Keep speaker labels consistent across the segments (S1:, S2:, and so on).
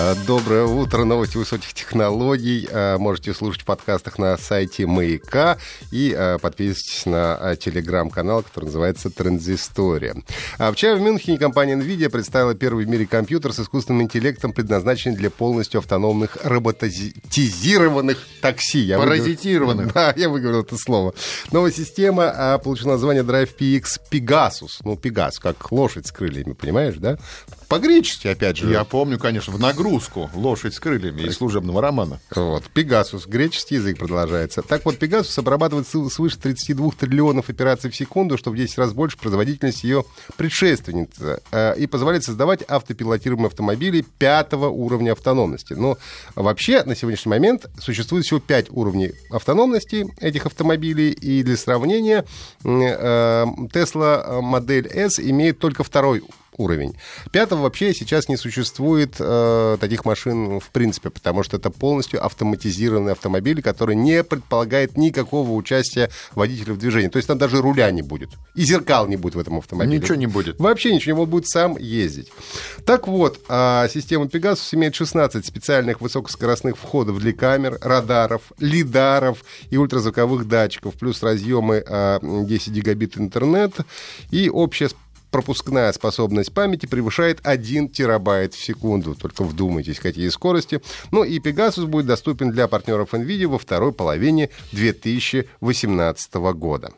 S1: А, Доброе утро, новости высоких технологий. А, Можете слушать в подкастах на сайте Маяка и а, подписывайтесь на телеграм-канал, который называется Транзистория. А Вчера в Мюнхене компания NVIDIA представила первый в мире компьютер с искусственным интеллектом, предназначенный для полностью автономных роботизированных такси. Я выговорил-
S2: Паразитированных.
S1: Да, я выговорил это слово. Новая система а, получила название Drive PX Pegasus. Ну, Пегас, как лошадь с крыльями, понимаешь, да? По-гречески, опять же.
S2: Я помню, конечно, в нагрузку «Лошадь с крыльями» из служебного романа.
S1: Вот, Пегасус, греческий язык продолжается. Так вот, Пегасус обрабатывает свыше 32 триллионов операций в секунду, что в 10 раз больше производительность ее предшественницы, э, и позволяет создавать автопилотируемые автомобили пятого уровня автономности. Но вообще на сегодняшний момент существует всего 5 уровней автономности этих автомобилей, и для сравнения э, Tesla модель S имеет только второй уровень. Пятого вообще сейчас не существует э, таких машин в принципе, потому что это полностью автоматизированный автомобиль, который не предполагает никакого участия водителя в движении. То есть там даже руля не будет. И зеркал не будет в этом автомобиле.
S2: Ничего не будет.
S1: Вообще ничего, он будет сам ездить. Так вот, а, система Pegasus имеет 16 специальных высокоскоростных входов для камер, радаров, лидаров и ультразвуковых датчиков, плюс разъемы а, 10 гигабит интернет и общая пропускная способность памяти превышает 1 терабайт в секунду. Только вдумайтесь, какие скорости. Ну и Pegasus будет доступен для партнеров NVIDIA во второй половине 2018 года.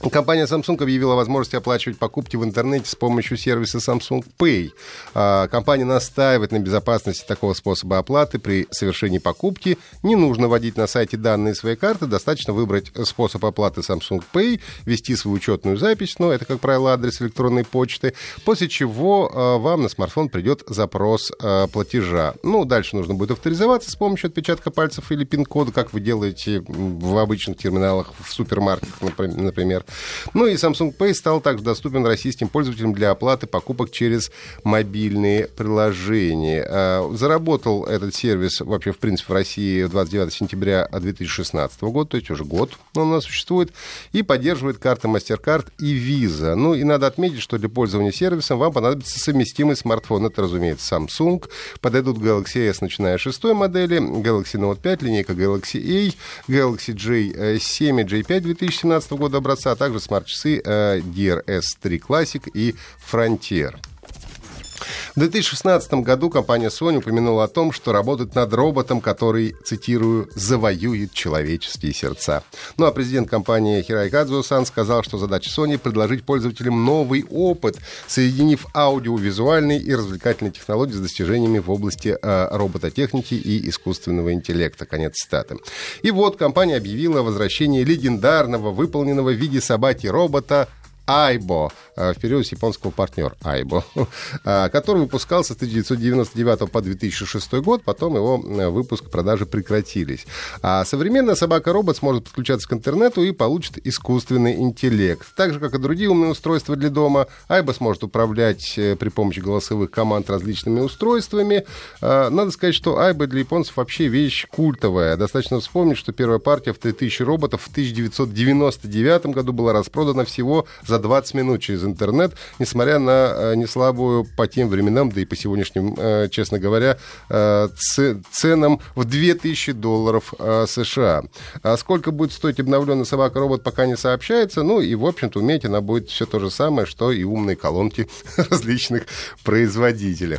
S1: Компания Samsung объявила возможность оплачивать покупки в интернете с помощью сервиса Samsung Pay. А, Компания настаивает на безопасности такого способа оплаты при совершении покупки. Не нужно вводить на сайте данные своей карты, достаточно выбрать способ оплаты Samsung Pay, ввести свою учетную запись, но это, как правило, адрес электронной почты, после чего а, вам на смартфон придет запрос а, платежа. Ну, дальше нужно будет авторизоваться с помощью отпечатка пальцев или пин-кода, как вы делаете в обычных терминалах в супермаркетах, напри- например. Ну и Samsung Pay стал также доступен российским пользователям для оплаты покупок через мобильные приложения. А, Заработал этот сервис вообще, в принципе, в России 29 сентября 2016 года, то есть уже год он у нас существует, и поддерживает карты MasterCard и Visa. Ну и надо отметить, что для пользования сервисом вам понадобится совместимый смартфон. Это, разумеется, Samsung. Подойдут Galaxy S, начиная с шестой модели, Galaxy Note 5, линейка Galaxy A, Galaxy J7 и J5 2017 года образца, также смарт-часы э, DRS3 Classic и Frontier. В 2016 году компания Sony упомянула о том, что работает над роботом, который, цитирую, «завоюет человеческие сердца». Ну а президент компании Хирай Кадзуо-сан сказал, что задача Sony — предложить пользователям новый опыт, соединив аудиовизуальные и развлекательные технологии с достижениями в области э, робототехники и искусственного интеллекта. Конец цитаты. И вот компания объявила о возвращении легендарного, выполненного в виде собаки робота Айбо, э, в период с японского партнер Айбо, э, который выпускался с 1999 по 2006 год, потом его э, выпуск и продажи прекратились. А современная собака-робот сможет подключаться к интернету и получит искусственный интеллект. Так же, как и другие умные устройства для дома, Айбо сможет управлять при помощи голосовых команд различными устройствами. Надо сказать, что Айбо для японцев вообще вещь культовая. Достаточно вспомнить, что первая партия в 3000 роботов в 1999 году была распродана всего за 20 минут через интернет, несмотря на э, неслабую по тем временам, да и по сегодняшним, э, честно говоря, э, ценам в 2000 долларов США. А сколько будет стоить обновленная собака-робот, пока не сообщается. Ну и, в общем-то, уметь она будет все то же самое, что и умные колонки различных производителей.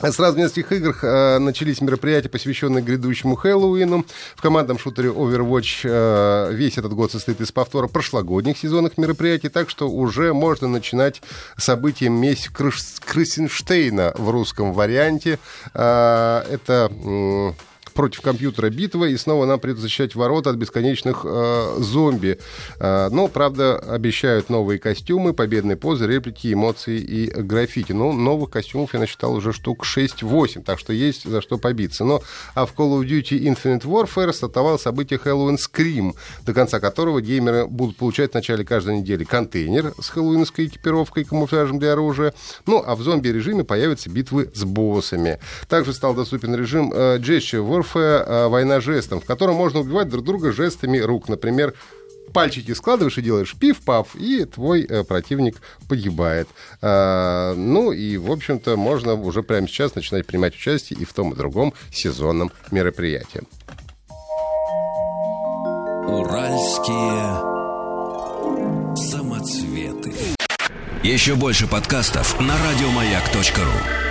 S1: Сразу в нескольких играх э, начались мероприятия, посвященные грядущему Хэллоуину. В командном шутере Overwatch э, весь этот год состоит из повтора прошлогодних сезонных мероприятий, так что уже можно начинать события месть Крыс- Крысенштейна в русском варианте. Э, это... м, против компьютера битва, и снова нам придется защищать ворота от бесконечных э, зомби. Э, но, правда, обещают новые костюмы, победные позы, реплики, эмоции и граффити. Ну, новых костюмов я насчитал уже штук 6-8, так что есть за что побиться. Но а в Call of Duty Infinite Warfare стартовало событие Halloween Scream, до конца которого геймеры будут получать в начале каждой недели контейнер с хэллоуинской экипировкой и камуфляжем для оружия. Ну, а в зомби-режиме появятся битвы с боссами. Также стал доступен режим э, Warfare, э, война жестом, в котором можно убивать друг друга жестами рук. Например, пальчики складываешь и делаешь пиф-паф, и твой э, противник погибает. А, ну и, в общем-то, можно уже прямо сейчас начинать принимать участие и в том, и другом сезонном мероприятии.
S3: Уральские самоцветы. Еще больше подкастов на радиомаяк.ру